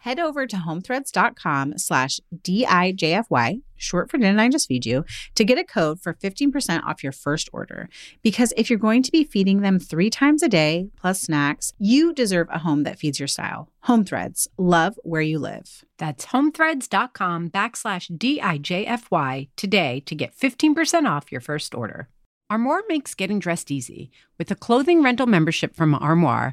head over to homethreads.com slash DIJFY, short for Didn't I Just Feed You, to get a code for 15% off your first order. Because if you're going to be feeding them three times a day plus snacks, you deserve a home that feeds your style. Home Threads, love where you live. That's homethreads.com backslash DIJFY today to get 15% off your first order. Armoire makes getting dressed easy. With a clothing rental membership from Armoire,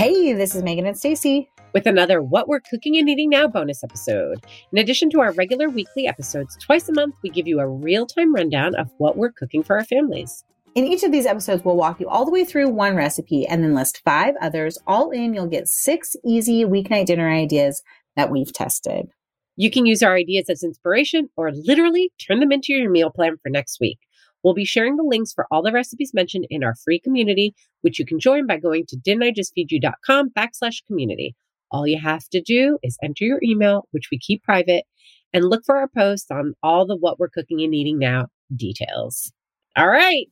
Hey, this is Megan and Stacy with another What We're Cooking and Eating Now bonus episode. In addition to our regular weekly episodes, twice a month we give you a real-time rundown of what we're cooking for our families. In each of these episodes, we'll walk you all the way through one recipe and then list five others. All in, you'll get six easy weeknight dinner ideas that we've tested. You can use our ideas as inspiration or literally turn them into your meal plan for next week. We'll be sharing the links for all the recipes mentioned in our free community, which you can join by going to didn'tijustfeedyou.com backslash community. All you have to do is enter your email, which we keep private, and look for our posts on all the what we're cooking and eating now details. All right.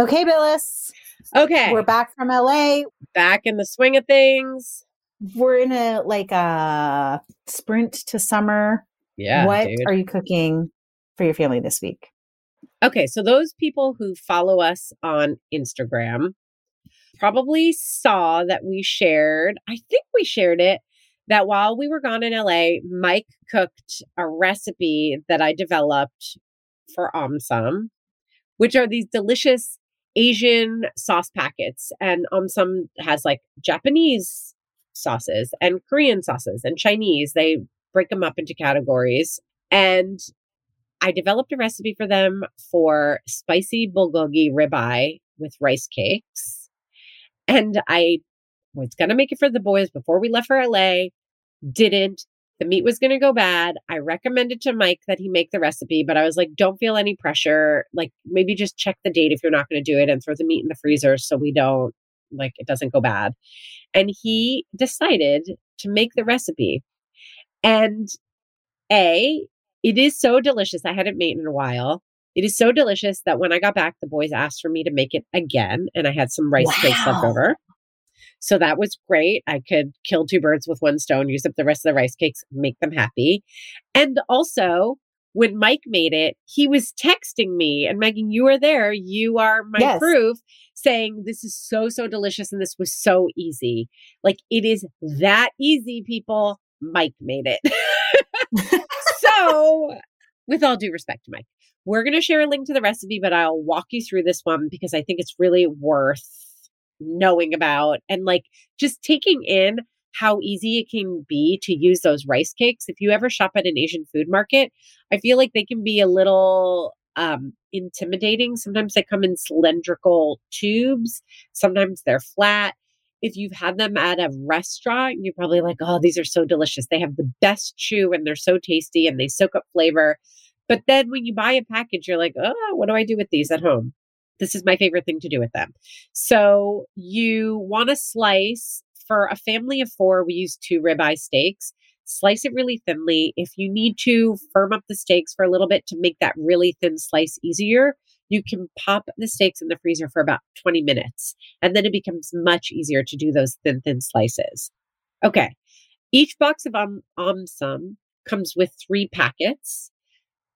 Okay, Billis. Okay. We're back from LA. Back in the swing of things. We're in a like a sprint to summer. Yeah. What dude. are you cooking for your family this week? Okay, so those people who follow us on Instagram probably saw that we shared, I think we shared it, that while we were gone in LA, Mike cooked a recipe that I developed for Omsom, which are these delicious Asian sauce packets. And Omsom has like Japanese sauces and Korean sauces and Chinese. They break them up into categories. And I developed a recipe for them for spicy bulgogi ribeye with rice cakes. And I was going to make it for the boys before we left for LA. Didn't. The meat was going to go bad. I recommended to Mike that he make the recipe, but I was like, don't feel any pressure. Like, maybe just check the date if you're not going to do it and throw the meat in the freezer so we don't, like, it doesn't go bad. And he decided to make the recipe. And A, it is so delicious. I hadn't made it in a while. It is so delicious that when I got back, the boys asked for me to make it again, and I had some rice wow. cakes left over. So that was great. I could kill two birds with one stone, use up the rest of the rice cakes, make them happy. And also, when Mike made it, he was texting me, and Megan, you are there. You are my yes. proof saying this is so, so delicious and this was so easy. Like it is that easy, people. Mike made it. so, with all due respect to Mike, we're going to share a link to the recipe, but I'll walk you through this one because I think it's really worth knowing about and like just taking in how easy it can be to use those rice cakes. If you ever shop at an Asian food market, I feel like they can be a little um, intimidating. Sometimes they come in cylindrical tubes, sometimes they're flat. If you've had them at a restaurant, you're probably like, oh, these are so delicious. They have the best chew and they're so tasty and they soak up flavor. But then when you buy a package, you're like, oh, what do I do with these at home? This is my favorite thing to do with them. So you want to slice for a family of four, we use two ribeye steaks. Slice it really thinly. If you need to firm up the steaks for a little bit to make that really thin slice easier, you can pop the steaks in the freezer for about 20 minutes. And then it becomes much easier to do those thin, thin slices. Okay. Each box of um, Omsom comes with three packets.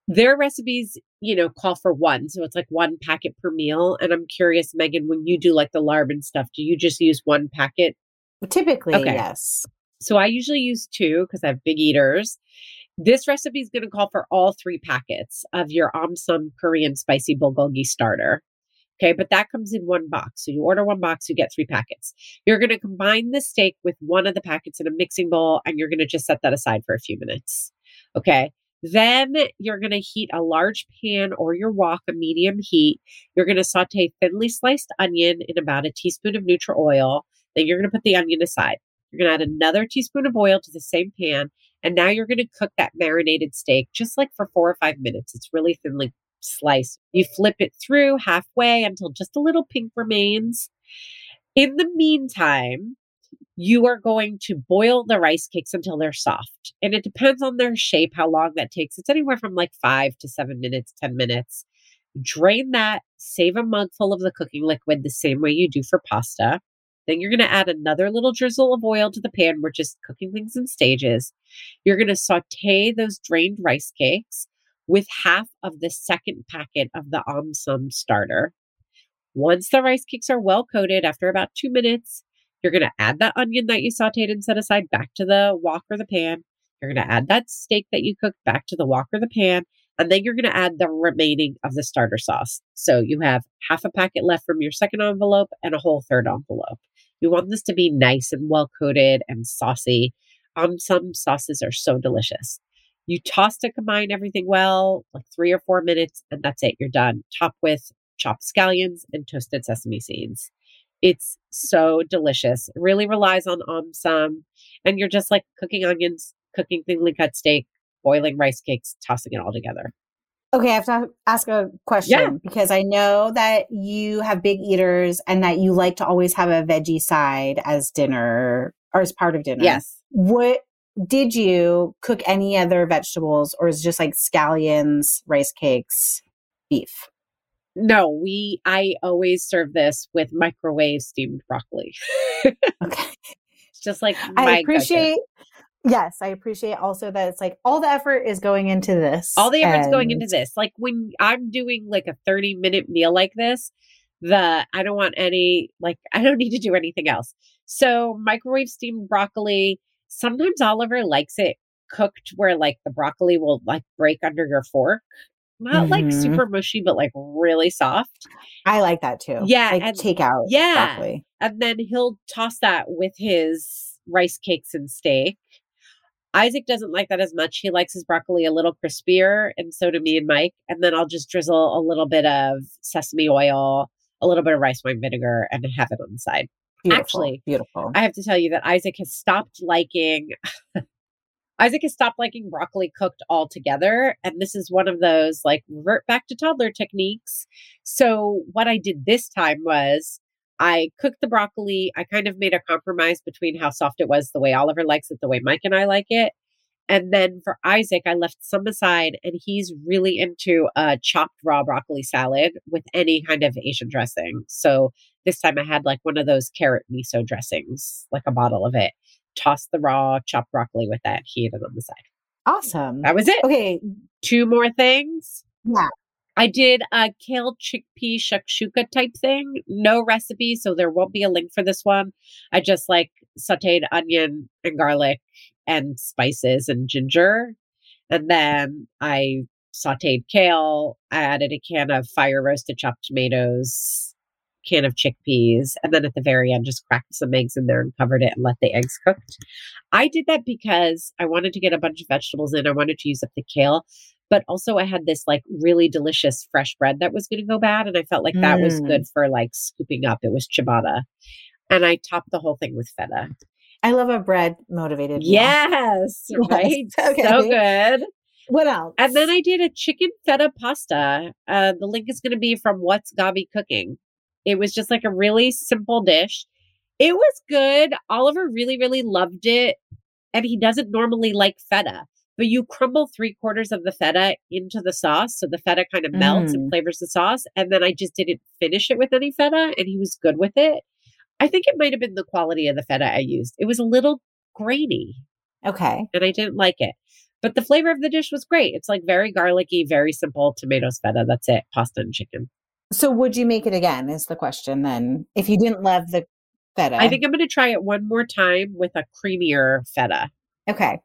Their recipes, you know, call for one. So it's like one packet per meal. And I'm curious, Megan, when you do like the larb and stuff, do you just use one packet? Typically, okay. yes. So I usually use two because I have big eaters. This recipe is going to call for all three packets of your Omsom Korean spicy bulgogi starter. Okay, but that comes in one box. So you order one box, you get three packets. You're going to combine the steak with one of the packets in a mixing bowl and you're going to just set that aside for a few minutes. Okay. Then you're going to heat a large pan or your wok, a medium heat. You're going to saute thinly sliced onion in about a teaspoon of neutral oil. Then you're going to put the onion aside. You're going to add another teaspoon of oil to the same pan. And now you're going to cook that marinated steak just like for four or five minutes. It's really thinly sliced. You flip it through halfway until just a little pink remains. In the meantime, you are going to boil the rice cakes until they're soft. And it depends on their shape, how long that takes. It's anywhere from like five to seven minutes, 10 minutes. Drain that, save a mug full of the cooking liquid the same way you do for pasta. Then you're going to add another little drizzle of oil to the pan. We're just cooking things in stages. You're going to saute those drained rice cakes with half of the second packet of the Omsom starter. Once the rice cakes are well coated after about two minutes, you're going to add that onion that you sauteed and set aside back to the wok or the pan. You're going to add that steak that you cooked back to the wok or the pan. And then you're going to add the remaining of the starter sauce. So you have half a packet left from your second envelope and a whole third envelope. You want this to be nice and well coated and saucy. Um, some sauces are so delicious. You toss to combine everything well, like three or four minutes, and that's it. You're done. Top with chopped scallions and toasted sesame seeds. It's so delicious. It really relies on Omsom. And you're just like cooking onions, cooking thinly cut steak, boiling rice cakes, tossing it all together. Okay, I have to ask a question yeah. because I know that you have big eaters and that you like to always have a veggie side as dinner or as part of dinner. Yes. What did you cook any other vegetables or is just like scallions, rice cakes, beef? No, we I always serve this with microwave steamed broccoli. okay. It's just like I appreciate Yes, I appreciate also that it's like all the effort is going into this. All the effort's and... going into this. Like when I'm doing like a 30 minute meal like this, the I don't want any like I don't need to do anything else. So microwave steamed broccoli. Sometimes Oliver likes it cooked where like the broccoli will like break under your fork. Not mm-hmm. like super mushy, but like really soft. I like that too. Yeah. Like and, take out yeah. Broccoli. And then he'll toss that with his rice cakes and steak. Isaac doesn't like that as much. He likes his broccoli a little crispier, and so do me and Mike. And then I'll just drizzle a little bit of sesame oil, a little bit of rice wine vinegar, and have it on the side. Beautiful, Actually, beautiful. I have to tell you that Isaac has stopped liking. Isaac has stopped liking broccoli cooked altogether. And this is one of those like revert back to toddler techniques. So, what I did this time was I cooked the broccoli. I kind of made a compromise between how soft it was, the way Oliver likes it, the way Mike and I like it. And then for Isaac, I left some aside, and he's really into a chopped raw broccoli salad with any kind of Asian dressing. So this time I had like one of those carrot miso dressings, like a bottle of it. Tossed the raw chopped broccoli with that. He ate it on the side. Awesome. That was it. Okay. Two more things. Yeah. I did a kale chickpea shakshuka type thing. No recipe, so there won't be a link for this one. I just like sauteed onion and garlic and spices and ginger. And then I sauteed kale. I added a can of fire roasted chopped tomatoes, can of chickpeas. And then at the very end, just cracked some eggs in there and covered it and let the eggs cooked. I did that because I wanted to get a bunch of vegetables in. I wanted to use up the kale. But also, I had this like really delicious fresh bread that was going to go bad. And I felt like that was Mm. good for like scooping up. It was ciabatta. And I topped the whole thing with feta. I love a bread motivated. meal. Yes, Yes, right. okay. So good. What else? And then I did a chicken feta pasta. Uh, the link is going to be from What's Gaby Cooking. It was just like a really simple dish. It was good. Oliver really, really loved it. And he doesn't normally like feta, but you crumble three quarters of the feta into the sauce. So the feta kind of melts and mm. flavors the sauce. And then I just didn't finish it with any feta, and he was good with it. I think it might have been the quality of the feta I used. It was a little grainy okay. and I didn't like it. But the flavor of the dish was great. It's like very garlicky, very simple tomatoes feta. That's it. Pasta and chicken. So would you make it again? Is the question then? If you didn't love the feta, I think I'm going to try it one more time with a creamier feta. okay.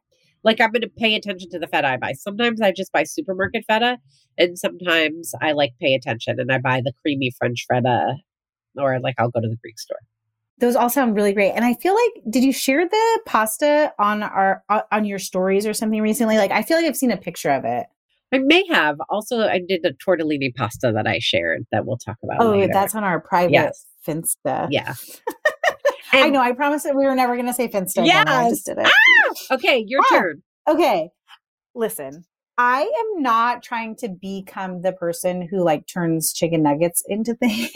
Like I'm going to pay attention to the feta I buy. Sometimes I just buy supermarket feta, and sometimes I like pay attention and I buy the creamy French feta, or like I'll go to the Greek store. Those all sound really great. And I feel like, did you share the pasta on our on- on your stories or something recently? Like, I feel like I've seen a picture of it. I may have also. I did a tortellini pasta that I shared that we'll talk about. Oh, later. that's on our private Yes. Finsta. yeah. I know. I promised that we were never going to say Finsta. Yeah, I just did it. Okay, your Ah. turn. Okay. Listen, I am not trying to become the person who like turns chicken nuggets into things.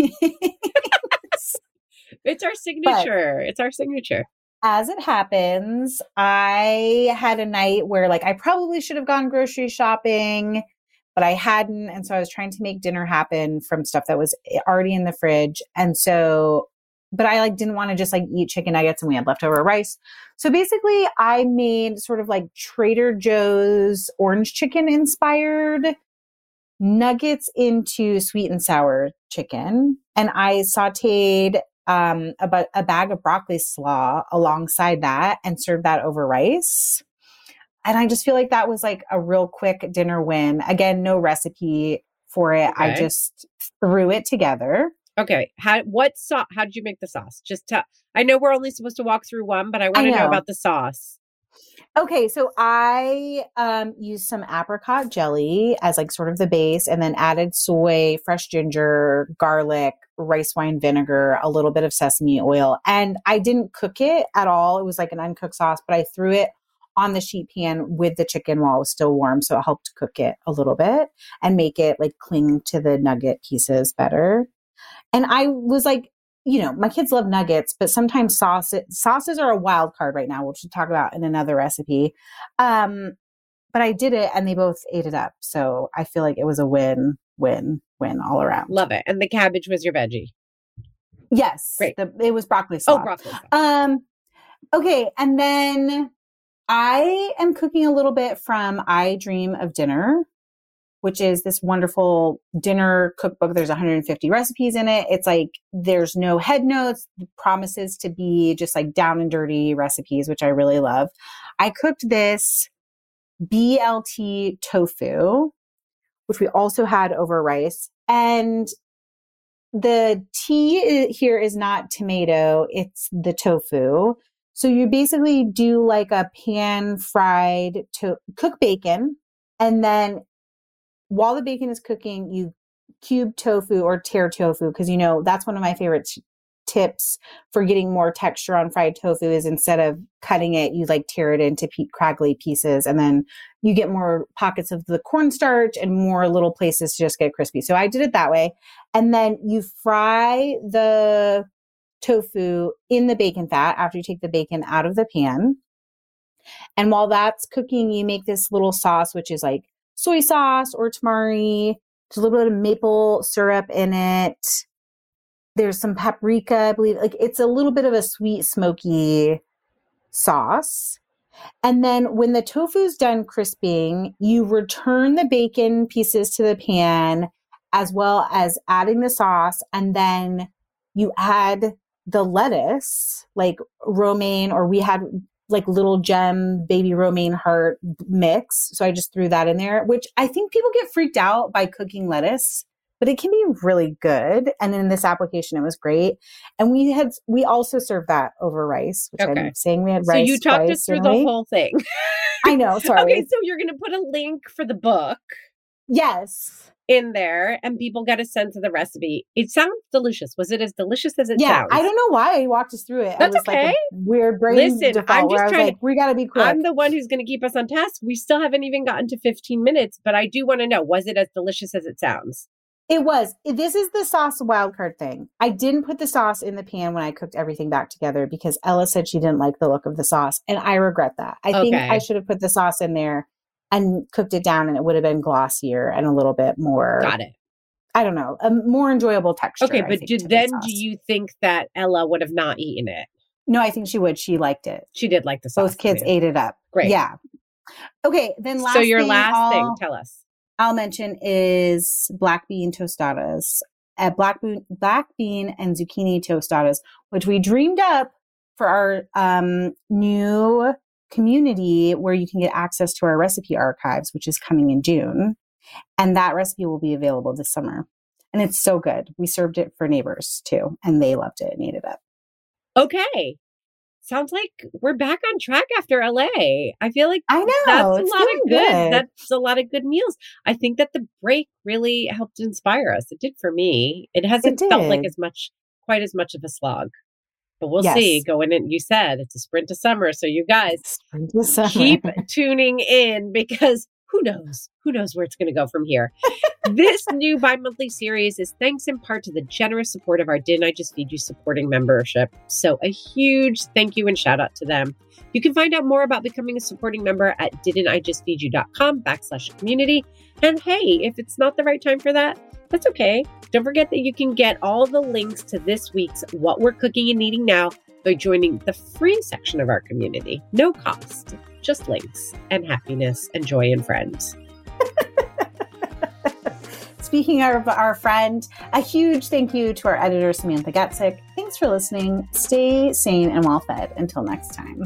It's our signature. it's our signature. As it happens, I had a night where like I probably should have gone grocery shopping, but I hadn't. And so I was trying to make dinner happen from stuff that was eh, already in the fridge. And so, but I like didn't want to just like eat chicken nuggets and we had leftover rice. So basically, I made sort of like Trader Joe's orange chicken inspired nuggets into sweet and sour chicken. And I sauteed um, a, a bag of broccoli slaw alongside that and served that over rice. And I just feel like that was like a real quick dinner win. Again, no recipe for it. I just threw it together. Okay. How what sauce how did you make the sauce? Just tell I know we're only supposed to walk through one, but I want to know. know. about the sauce. Okay, so I um used some apricot jelly as like sort of the base and then added soy, fresh ginger, garlic, rice wine vinegar, a little bit of sesame oil. And I didn't cook it at all. It was like an uncooked sauce, but I threw it on the sheet pan with the chicken while it was still warm, so it helped cook it a little bit and make it like cling to the nugget pieces better. And I was like you know, my kids love nuggets, but sometimes sauce sauces are a wild card right now, which we'll talk about in another recipe. Um, but I did it and they both ate it up. So I feel like it was a win, win, win all around. Love it. And the cabbage was your veggie. Yes. Great. The, it was broccoli sauce. Oh, broccoli. sauce. Um, okay. And then I am cooking a little bit from I Dream of Dinner, which is this wonderful dinner cookbook. There's 150 recipes in it. It's like there's no head notes, promises to be just like down and dirty recipes, which I really love. I cooked this BLT tofu, which we also had over rice. And the tea here is not tomato, it's the tofu. So you basically do like a pan fried to cook bacon and then while the bacon is cooking, you cube tofu or tear tofu because you know that's one of my favorite t- tips for getting more texture on fried tofu is instead of cutting it, you like tear it into pe- craggly pieces and then you get more pockets of the cornstarch and more little places to just get crispy. So I did it that way. And then you fry the tofu in the bacon fat after you take the bacon out of the pan. And while that's cooking, you make this little sauce, which is like soy sauce or tamari. There's a little bit of maple syrup in it. There's some paprika, I believe. Like it's a little bit of a sweet, smoky sauce. And then when the tofu's done crisping, you return the bacon pieces to the pan as well as adding the sauce. And then you add the lettuce, like romaine, or we had like little gem baby romaine heart mix. So I just threw that in there, which I think people get freaked out by cooking lettuce. but it can be really good. And in this application, it was great. And we had, we also served that over rice, which Okay. I'm saying we had So rice. you talked us through the whole thing. I know, sorry. okay, so you're going to put a link for the book Yes. In there and people get a sense of the recipe. It sounds delicious. Was it as delicious as it yeah. sounds? I don't know why he walked us through it. That's I was like okay. a weird brain Listen, I'm just trying to- we got to be quick. I'm the one who's going to keep us on task. We still haven't even gotten to 15 minutes, but I do want to know was it as delicious as it sounds? It was. This is the sauce wildcard thing. I didn't put the sauce in the pan when I cooked everything back together because Ella said she didn't like the look of the sauce. And I regret that. I think I should have put the sauce in there and cooked it down and it would have been glossier and a little bit more, Got it. I don't know, a more enjoyable texture. Okay, but think, do, to the then do you think that Ella would have not eaten it? No, I think she would. She liked it. She did like the sauce. Both kids too. ate it up. Great. Yeah. Okay, then last So your thing last I'll- thing, tell us. I'll mention is black bean tostadas. At black bean, black bean and zucchini tostadas, which we dreamed up for our um, new community where you can get access to our recipe archives, which is coming in June. And that recipe will be available this summer. And it's so good. We served it for neighbors too, and they loved it and ate it up. Okay. Sounds like we're back on track after LA. I feel like I know. that's a lot of feeling good, That's a lot of good meals. I think that the break really helped inspire us. It did for me. It hasn't felt like as much, quite as much of a slog. But we'll Yes. see. Going in, you said it's a sprint to summer, so you guys Spring to summer. keep tuning in because who knows? Who knows where it's going to go from here? this new bi monthly series is thanks in part to the generous support of our Didn't I Just Feed You supporting membership. So, a huge thank you and shout out to them. You can find out more about becoming a supporting member at didn'tijustfeedyou.com backslash community. And hey, if it's not the right time for that, that's okay. Don't forget that you can get all the links to this week's What We're Cooking and Eating Now by joining the free section of our community. No cost, just links and happiness and joy and friends. Speaking of our friend, a huge thank you to our editor, Samantha Getzik. Thanks for listening. Stay sane and well fed. Until next time.